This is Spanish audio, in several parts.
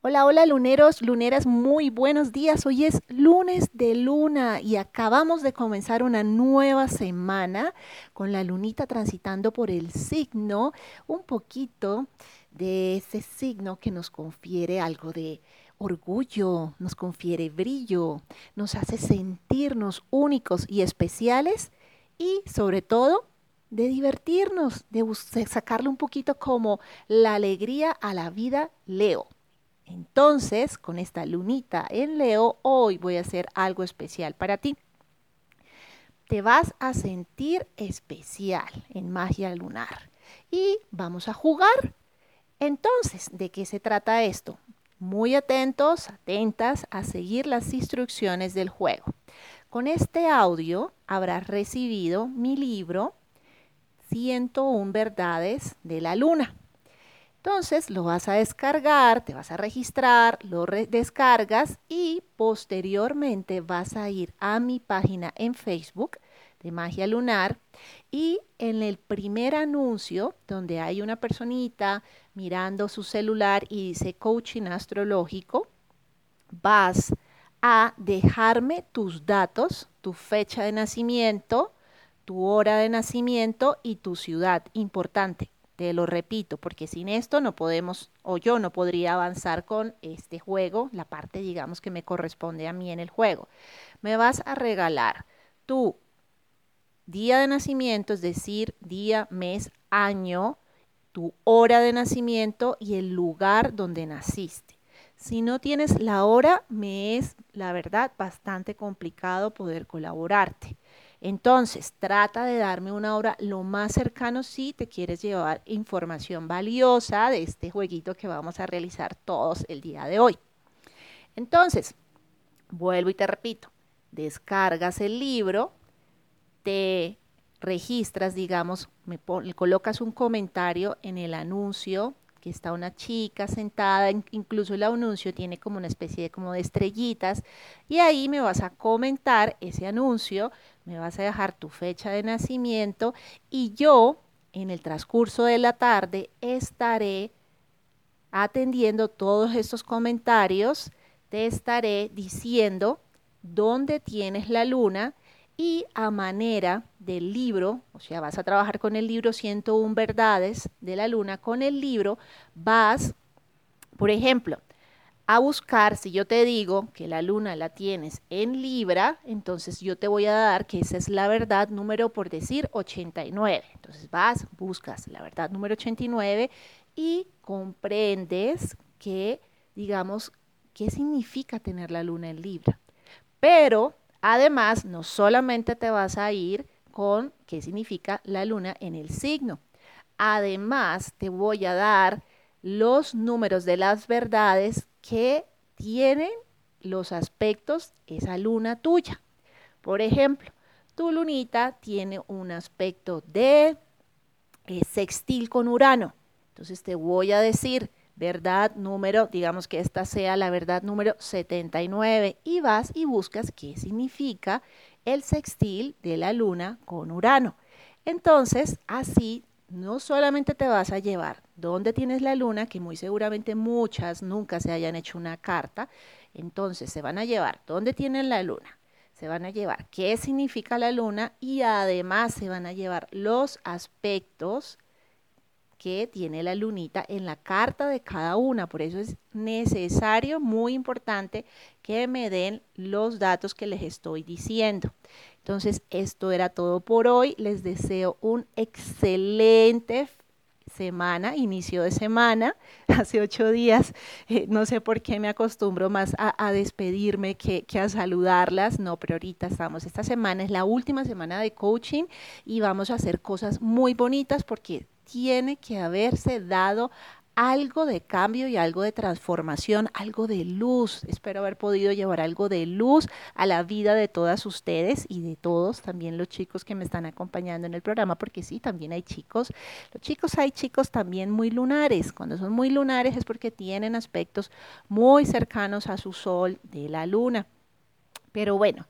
Hola, hola luneros, luneras, muy buenos días. Hoy es lunes de luna y acabamos de comenzar una nueva semana con la lunita transitando por el signo, un poquito de ese signo que nos confiere algo de orgullo, nos confiere brillo, nos hace sentirnos únicos y especiales y sobre todo de divertirnos, de sacarle un poquito como la alegría a la vida Leo. Entonces, con esta lunita en Leo, hoy voy a hacer algo especial para ti. Te vas a sentir especial en magia lunar y vamos a jugar. Entonces, ¿de qué se trata esto? Muy atentos, atentas a seguir las instrucciones del juego. Con este audio habrás recibido mi libro 101 verdades de la luna. Entonces lo vas a descargar, te vas a registrar, lo descargas y posteriormente vas a ir a mi página en Facebook de Magia Lunar y en el primer anuncio donde hay una personita mirando su celular y dice coaching astrológico, vas a dejarme tus datos, tu fecha de nacimiento, tu hora de nacimiento y tu ciudad. Importante, te lo repito, porque sin esto no podemos, o yo no podría avanzar con este juego, la parte, digamos, que me corresponde a mí en el juego. Me vas a regalar tu día de nacimiento, es decir, día, mes, año, tu hora de nacimiento y el lugar donde naciste. Si no tienes la hora, me es, la verdad, bastante complicado poder colaborarte. Entonces, trata de darme una hora lo más cercano si te quieres llevar información valiosa de este jueguito que vamos a realizar todos el día de hoy. Entonces, vuelvo y te repito, descargas el libro, te registras, digamos, me colocas un comentario en el anuncio que está una chica sentada, incluso el anuncio tiene como una especie de como de estrellitas y ahí me vas a comentar ese anuncio me vas a dejar tu fecha de nacimiento y yo en el transcurso de la tarde estaré atendiendo todos estos comentarios, te estaré diciendo dónde tienes la luna y a manera del libro, o sea, vas a trabajar con el libro 101 verdades de la luna, con el libro vas, por ejemplo, a buscar, si yo te digo que la luna la tienes en Libra, entonces yo te voy a dar que esa es la verdad número por decir 89. Entonces vas, buscas la verdad número 89 y comprendes que, digamos, qué significa tener la luna en Libra. Pero además, no solamente te vas a ir con qué significa la luna en el signo. Además, te voy a dar los números de las verdades que tienen los aspectos esa luna tuya. Por ejemplo, tu lunita tiene un aspecto de eh, sextil con Urano. Entonces te voy a decir verdad número, digamos que esta sea la verdad número 79 y vas y buscas qué significa el sextil de la luna con Urano. Entonces, así no solamente te vas a llevar dónde tienes la luna, que muy seguramente muchas nunca se hayan hecho una carta, entonces se van a llevar dónde tienen la luna, se van a llevar qué significa la luna y además se van a llevar los aspectos que tiene la lunita en la carta de cada una. Por eso es necesario, muy importante, que me den los datos que les estoy diciendo. Entonces, esto era todo por hoy. Les deseo un excelente semana, inicio de semana, hace ocho días. Eh, no sé por qué me acostumbro más a, despedirme que, que, a saludarlas. No, pero ahorita estamos. Esta semana es la última semana de coaching y vamos a hacer cosas muy bonitas porque tiene que haberse dado algo de cambio y algo de transformación, algo de luz. Espero haber podido llevar algo de luz a la vida de todas ustedes y de todos, también los chicos que me están acompañando en el programa, porque sí, también hay chicos. Los chicos hay chicos también muy lunares. Cuando son muy lunares es porque tienen aspectos muy cercanos a su sol de la luna. Pero bueno,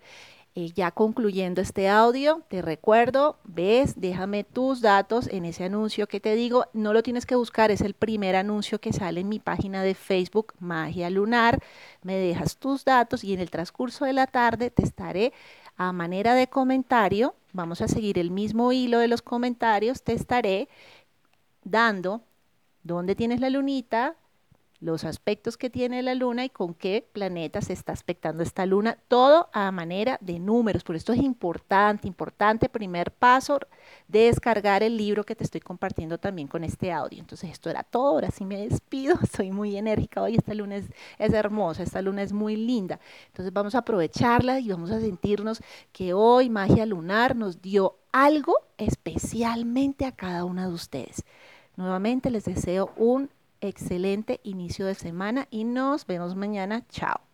eh, ya concluyendo este audio, te recuerdo, ves, déjame tus datos en ese anuncio que te digo. No lo tienes que buscar, es el primer anuncio que sale en mi página de Facebook, Magia Lunar. Me dejas tus datos y en el transcurso de la tarde te estaré a manera de comentario. Vamos a seguir el mismo hilo de los comentarios. Te estaré dando dónde tienes la lunita, los aspectos que tiene la luna y con qué planeta se está aspectando esta luna, todo a manera de números. Por esto es importante, importante, primer paso, descargar el libro que te estoy compartiendo también con este audio. Entonces esto era todo, ahora sí me despido, soy muy enérgica hoy, esta luna es, es hermosa, esta luna es muy linda. Entonces vamos a aprovecharla y vamos a sentirnos que hoy Magia Lunar nos dio algo especialmente a cada una de ustedes. Nuevamente les deseo un excelente inicio de semana y nos vemos mañana. Chao.